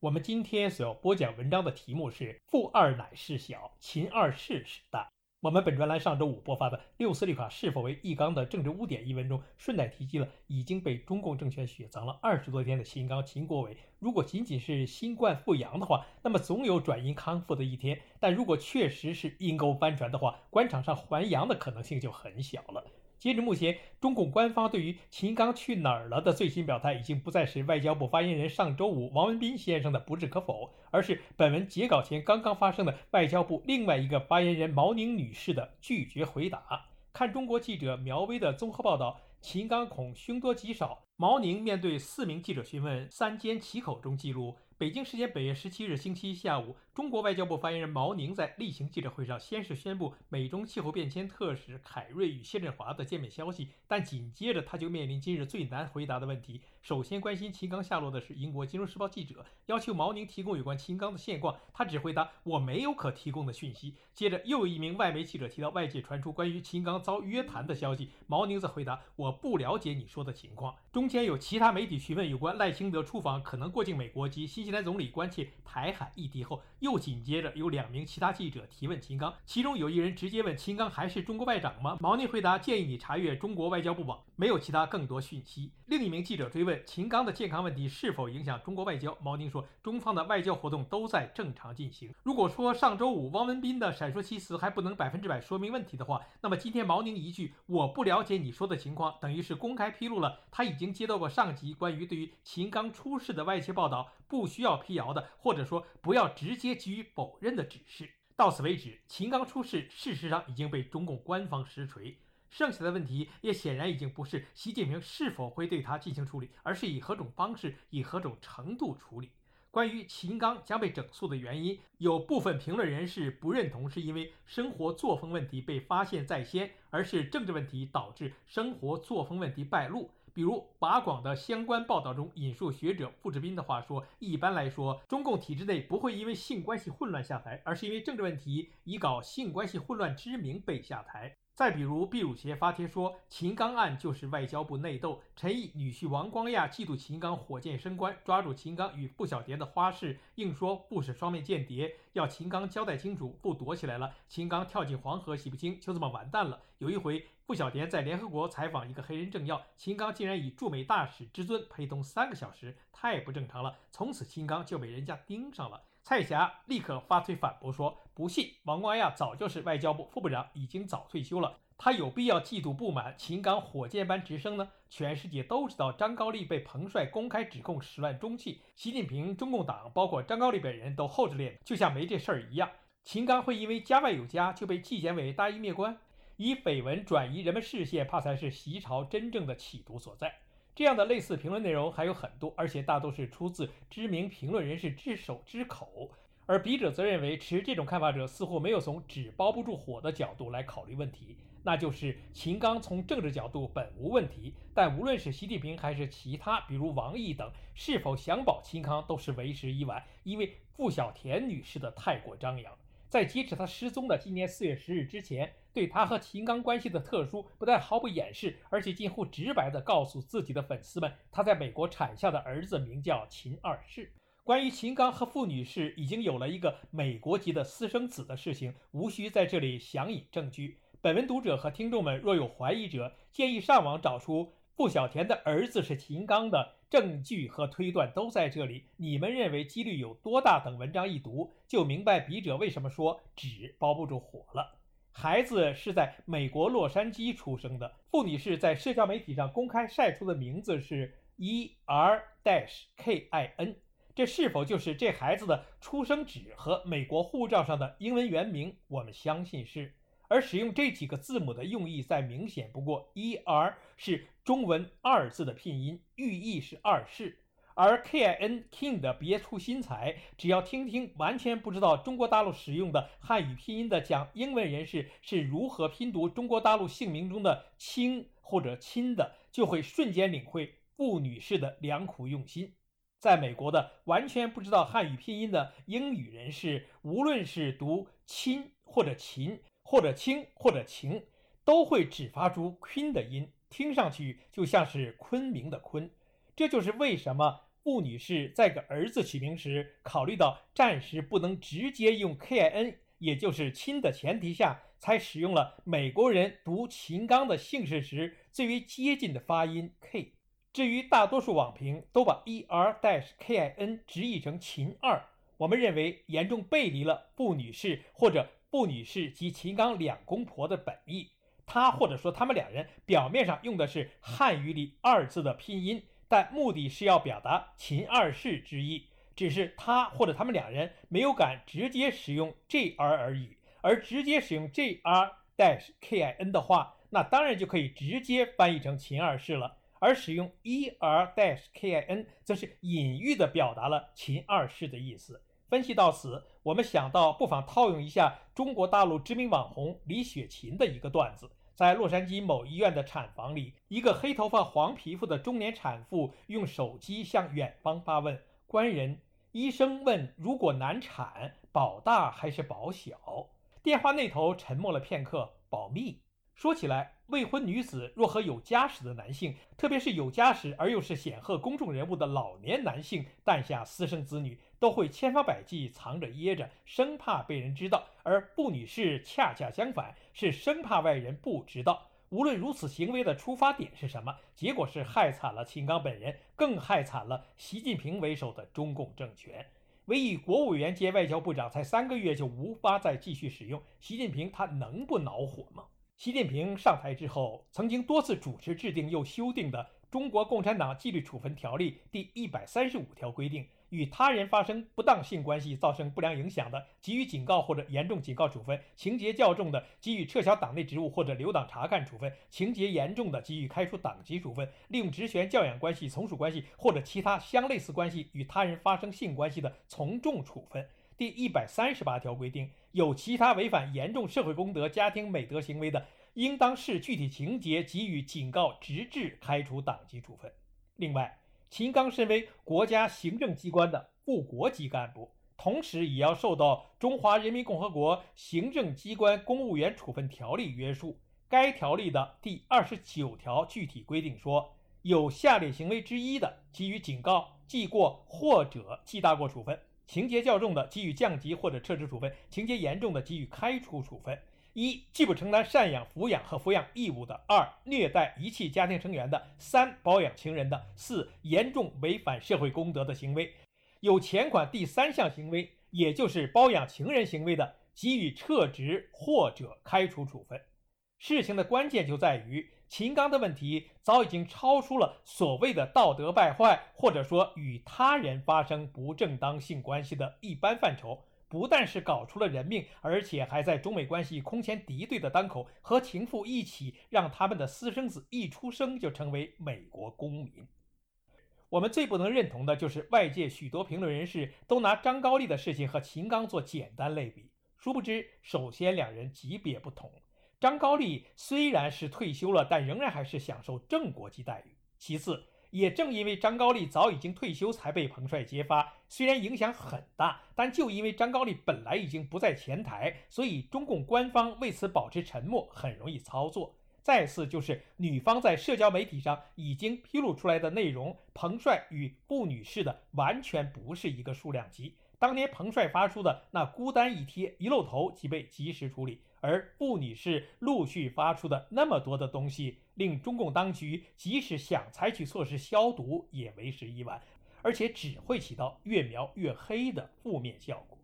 我们今天所要播讲文章的题目是“富二奶事小，秦二世事大”。我们本专栏上周五播发的“六四绿卡是否为一纲的政治污点”一文中，顺带提及了已经被中共政权雪藏了二十多天的秦刚秦国伟。如果仅仅是新冠复阳的话，那么总有转阴康复的一天；但如果确实是阴沟翻船的话，官场上还阳的可能性就很小了。截至目前，中共官方对于秦刚去哪儿了的最新表态，已经不再是外交部发言人上周五王文斌先生的不置可否，而是本文截稿前刚刚发生的外交部另外一个发言人毛宁女士的拒绝回答。看中国记者苗威的综合报道，秦刚恐凶多吉少。毛宁面对四名记者询问，三缄其口中记录。北京时间本月十七日星期一下午，中国外交部发言人毛宁在例行记者会上，先是宣布美中气候变迁特使凯瑞与谢振华的见面消息，但紧接着他就面临今日最难回答的问题。首先关心秦刚下落的是英国《金融时报》记者，要求毛宁提供有关秦刚的现况，他只回答我没有可提供的讯息。接着又一名外媒记者提到外界传出关于秦刚遭约谈的消息，毛宁则回答我不了解你说的情况。中间有其他媒体询问有关赖清德出访可能过境美国及新西兰总理关切台海议题后，又又紧接着有两名其他记者提问秦刚，其中有一人直接问秦刚还是中国外长吗？毛宁回答建议你查阅中国外交部网，没有其他更多讯息。另一名记者追问秦刚的健康问题是否影响中国外交，毛宁说中方的外交活动都在正常进行。如果说上周五汪文斌的闪烁其词还不能百分之百说明问题的话，那么今天毛宁一句我不了解你说的情况，等于是公开披露了他已经接到过上级关于对于秦刚出事的外界报道。不需要辟谣的，或者说不要直接给予否认的指示。到此为止，秦刚出事，事实上已经被中共官方实锤。剩下的问题也显然已经不是习近平是否会对他进行处理，而是以何种方式、以何种程度处理。关于秦刚将被整肃的原因，有部分评论人士不认同，是因为生活作风问题被发现在先，而是政治问题导致生活作风问题败露。比如，法广的相关报道中引述学者傅志斌的话说：“一般来说，中共体制内不会因为性关系混乱下台，而是因为政治问题，以搞性关系混乱之名被下台。”再比如，毕汝协发帖说秦刚案就是外交部内斗，陈毅女婿王光亚嫉妒秦刚火箭升官，抓住秦刚与傅小蝶的花式，硬说不是双面间谍，要秦刚交代清楚，不躲起来了，秦刚跳进黄河洗不清，就这么完蛋了。有一回，傅小蝶在联合国采访一个黑人政要，秦刚竟然以驻美大使之尊陪同三个小时，太不正常了。从此秦刚就被人家盯上了。蔡霞立刻发推反驳说：“不信，王光亚早就是外交部副部长，已经早退休了。他有必要嫉妒不满秦刚火箭般直升呢？全世界都知道张高丽被彭帅公开指控始乱终弃，习近平、中共党，包括张高丽本人都厚着脸，就像没这事儿一样。秦刚会因为家外有家就被纪检委大义灭关？以绯闻转移人们视线，怕才是习朝真正的企图所在。”这样的类似评论内容还有很多，而且大都是出自知名评论人士之手之口。而笔者则认为，持这种看法者似乎没有从纸包不住火的角度来考虑问题，那就是秦刚从政治角度本无问题，但无论是习近平还是其他，比如王毅等，是否想保秦刚都是为时已晚，因为傅小田女士的太过张扬。在截止他失踪的今年四月十日之前，对他和秦刚关系的特殊，不但毫不掩饰，而且近乎直白地告诉自己的粉丝们，他在美国产下的儿子名叫秦二世。关于秦刚和傅女士已经有了一个美国籍的私生子的事情，无需在这里详引证据。本文读者和听众们若有怀疑者，建议上网找出。傅小田的儿子是秦刚的证据和推断都在这里，你们认为几率有多大？等文章一读就明白笔者为什么说纸包不住火了。孩子是在美国洛杉矶出生的，傅女士在社交媒体上公开晒出的名字是 E R dash K I N，这是否就是这孩子的出生纸和美国护照上的英文原名？我们相信是。而使用这几个字母的用意再明显不过，E R 是中文二字的拼音，寓意是二世，而 K I N King 的别出心裁，只要听听完全不知道中国大陆使用的汉语拼音的讲英文人士是如何拼读中国大陆姓名中的“清”或者“亲”的，就会瞬间领会布女士的良苦用心。在美国的完全不知道汉语拼音的英语人士，无论是读“亲”或者“秦”或者“清”或者“晴”，都会只发出 “queen” 的音，听上去就像是昆明的“昆”。这就是为什么。布女士在给儿子取名时，考虑到暂时不能直接用 K-I-N，也就是亲的前提下，才使用了美国人读秦刚的姓氏时最为接近的发音 K。至于大多数网评都把 E-R-K-I-N 直译成秦二，我们认为严重背离了布女士或者布女士及秦刚两公婆的本意。他或者说他们两人表面上用的是汉语里“二”字的拼音。但目的是要表达秦二世之意，只是他或者他们两人没有敢直接使用 J R 而已，而直接使用 J R 代 K I N 的话，那当然就可以直接翻译成秦二世了。而使用 E R dash K I N 则是隐喻地表达了秦二世的意思。分析到此，我们想到不妨套用一下中国大陆知名网红李雪琴的一个段子。在洛杉矶某医院的产房里，一个黑头发、黄皮肤的中年产妇用手机向远方发问：“官人，医生问，如果难产，保大还是保小？”电话那头沉默了片刻，保密。说起来，未婚女子若和有家室的男性，特别是有家室而又是显赫公众人物的老年男性诞下私生子女，都会千方百计藏着掖着，生怕被人知道。而布女士恰恰相反，是生怕外人不知道。无论如此行为的出发点是什么，结果是害惨了秦刚本人，更害惨了习近平为首的中共政权。唯以国务委员兼外交部长才三个月就无法再继续使用，习近平他能不恼火吗？习近平上台之后，曾经多次主持制定又修订的《中国共产党纪律处分条例》第一百三十五条规定，与他人发生不当性关系造成不良影响的，给予警告或者严重警告处分；情节较重的，给予撤销党内职务或者留党察看处分；情节严重的，给予开除党籍处分；利用职权、教养关系、从属关系或者其他相类似关系与他人发生性关系的，从重处分。第一百三十八条规定，有其他违反严重社会公德、家庭美德行为的，应当视具体情节给予警告，直至开除党籍处分。另外，秦刚身为国家行政机关的副国级干部，同时也要受到《中华人民共和国行政机关公务员处分条例》约束。该条例的第二十九条具体规定说，有下列行为之一的，给予警告、记过或者记大过处分。情节较重的，给予降级或者撤职处分；情节严重的，给予开除处分。一、拒不承担赡养、抚养和抚养义务的；二、虐待、遗弃家庭成员的；三、包养情人的；四、严重违反社会公德的行为。有前款第三项行为，也就是包养情人行为的，给予撤职或者开除处分。事情的关键就在于。秦刚的问题早已经超出了所谓的道德败坏，或者说与他人发生不正当性关系的一般范畴。不但是搞出了人命，而且还在中美关系空前敌对的当口，和情妇一起让他们的私生子一出生就成为美国公民。我们最不能认同的就是外界许多评论人士都拿张高丽的事情和秦刚做简单类比，殊不知，首先两人级别不同。张高丽虽然是退休了，但仍然还是享受正国级待遇。其次，也正因为张高丽早已经退休，才被彭帅揭发，虽然影响很大，但就因为张高丽本来已经不在前台，所以中共官方为此保持沉默，很容易操作。再次就是女方在社交媒体上已经披露出来的内容，彭帅与布女士的完全不是一个数量级。当年彭帅发出的那孤单一贴，一露头即被及时处理。而布女士陆续发出的那么多的东西，令中共当局即使想采取措施消毒，也为时已晚，而且只会起到越描越黑的负面效果。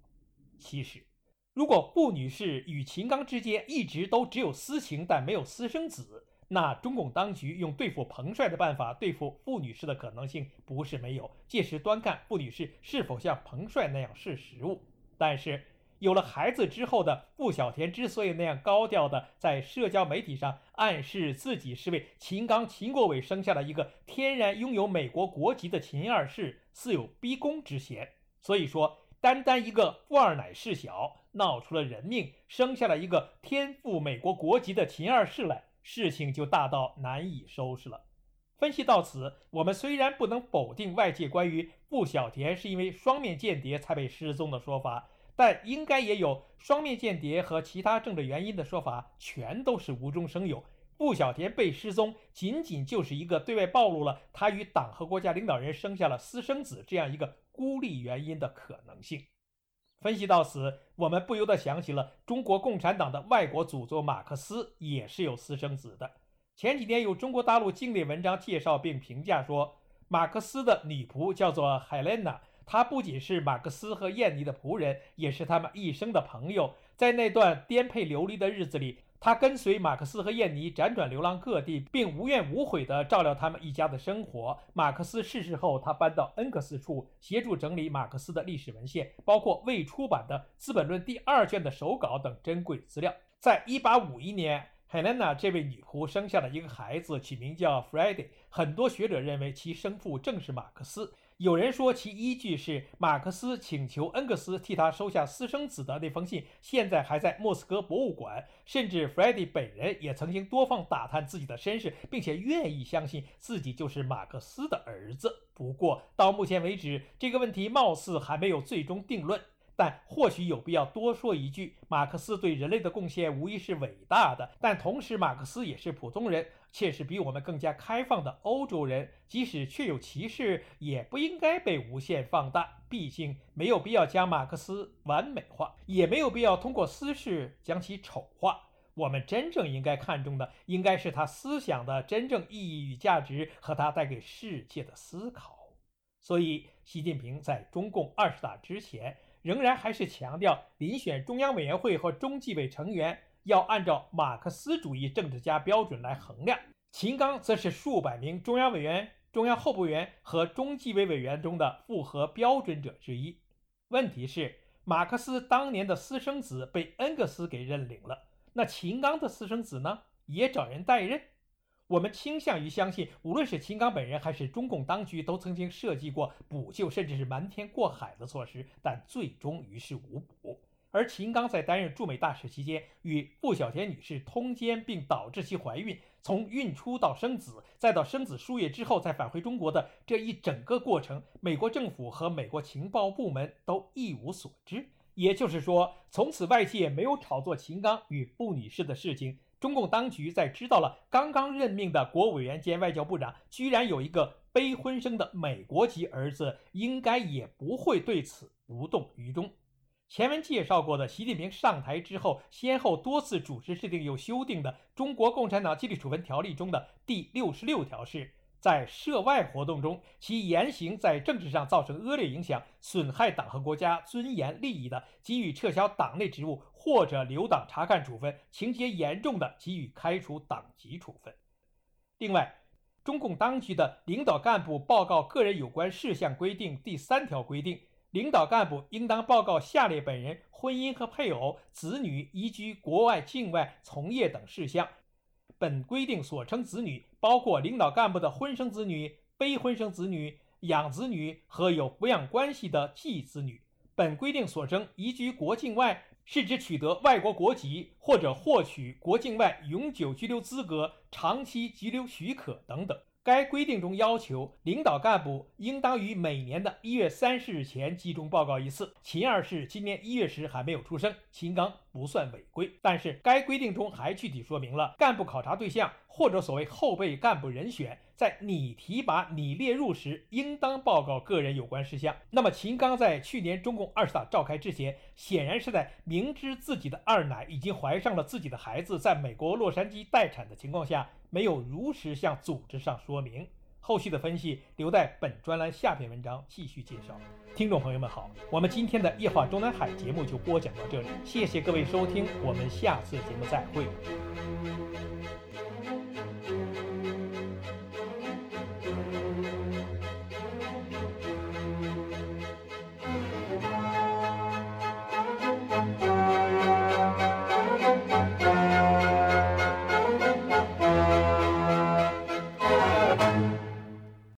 其实，如果布女士与秦刚之间一直都只有私情，但没有私生子，那中共当局用对付彭帅的办法对付布女士的可能性不是没有。届时端看布女士是否像彭帅那样视时务。但是。有了孩子之后的傅小田之所以那样高调的在社交媒体上暗示自己是为秦刚、秦国伟生下了一个天然拥有美国国籍的秦二世，似有逼宫之嫌。所以说，单单一个富二奶事小，闹出了人命，生下了一个天赋美国国籍的秦二世来，事情就大到难以收拾了。分析到此，我们虽然不能否定外界关于傅小田是因为双面间谍才被失踪的说法。但应该也有双面间谍和其他政治原因的说法，全都是无中生有。傅小田被失踪，仅仅就是一个对外暴露了他与党和国家领导人生下了私生子这样一个孤立原因的可能性。分析到此，我们不由得想起了中国共产党的外国祖宗马克思也是有私生子的。前几年有中国大陆经典文章介绍并评价说，马克思的女仆叫做海莲娜。他不仅是马克思和燕妮的仆人，也是他们一生的朋友。在那段颠沛流离的日子里，他跟随马克思和燕妮辗转流浪各地，并无怨无悔地照料他们一家的生活。马克思逝世后，他搬到恩格斯处，协助整理马克思的历史文献，包括未出版的《资本论》第二卷的手稿等珍贵资料。在一八五一年，Helena 这位女仆生下了一个孩子，取名叫 Freddy。很多学者认为其生父正是马克思。有人说其依据是马克思请求恩格斯替他收下私生子的那封信，现在还在莫斯科博物馆。甚至弗莱迪本人也曾经多方打探自己的身世，并且愿意相信自己就是马克思的儿子。不过到目前为止，这个问题貌似还没有最终定论。但或许有必要多说一句：马克思对人类的贡献无疑是伟大的，但同时马克思也是普通人，却是比我们更加开放的欧洲人。即使确有其事，也不应该被无限放大。毕竟没有必要将马克思完美化，也没有必要通过私事将其丑化。我们真正应该看重的，应该是他思想的真正意义与价值和他带给世界的思考。所以，习近平在中共二十大之前。仍然还是强调，遴选中央委员会和中纪委成员要按照马克思主义政治家标准来衡量。秦刚则是数百名中央委员、中央候补委员和中纪委委员中的符合标准者之一。问题是，马克思当年的私生子被恩格斯给认领了，那秦刚的私生子呢？也找人代任？我们倾向于相信，无论是秦刚本人还是中共当局，都曾经设计过补救甚至是瞒天过海的措施，但最终于事无补。而秦刚在担任驻美大使期间，与傅小田女士通奸，并导致其怀孕，从孕初到生子，再到生子数月之后再返回中国的这一整个过程，美国政府和美国情报部门都一无所知。也就是说，从此外界没有炒作秦刚与傅女士的事情。中共当局在知道了刚刚任命的国务委员兼外交部长居然有一个非婚生的美国籍儿子，应该也不会对此无动于衷。前文介绍过的，习近平上台之后，先后多次主持制定又修订的《中国共产党纪律处分条例》中的第六十六条是。在涉外活动中，其言行在政治上造成恶劣影响，损害党和国家尊严利益的，给予撤销党内职务或者留党察看处分；情节严重的，给予开除党籍处分。另外，中共当局的领导干部报告个人有关事项规定第三条规定，领导干部应当报告下列本人婚姻和配偶、子女移居国外、境外从业等事项。本规定所称子女，包括领导干部的婚生子女、非婚生子女、养子女和有抚养关系的继子女。本规定所称移居国境外，是指取得外国国籍或者获取国境外永久居留资格、长期居留许可等等。该规定中要求，领导干部应当于每年的一月三十日前集中报告一次。秦二世今年一月时还没有出生，秦刚不算违规。但是该规定中还具体说明了干部考察对象或者所谓后备干部人选，在拟提拔、拟列入时，应当报告个人有关事项。那么秦刚在去年中共二十大召开之前，显然是在明知自己的二奶已经怀上了自己的孩子，在美国洛杉矶待产的情况下。没有如实向组织上说明，后续的分析留在本专栏下篇文章继续介绍。听众朋友们好，我们今天的夜话中南海节目就播讲到这里，谢谢各位收听，我们下次节目再会。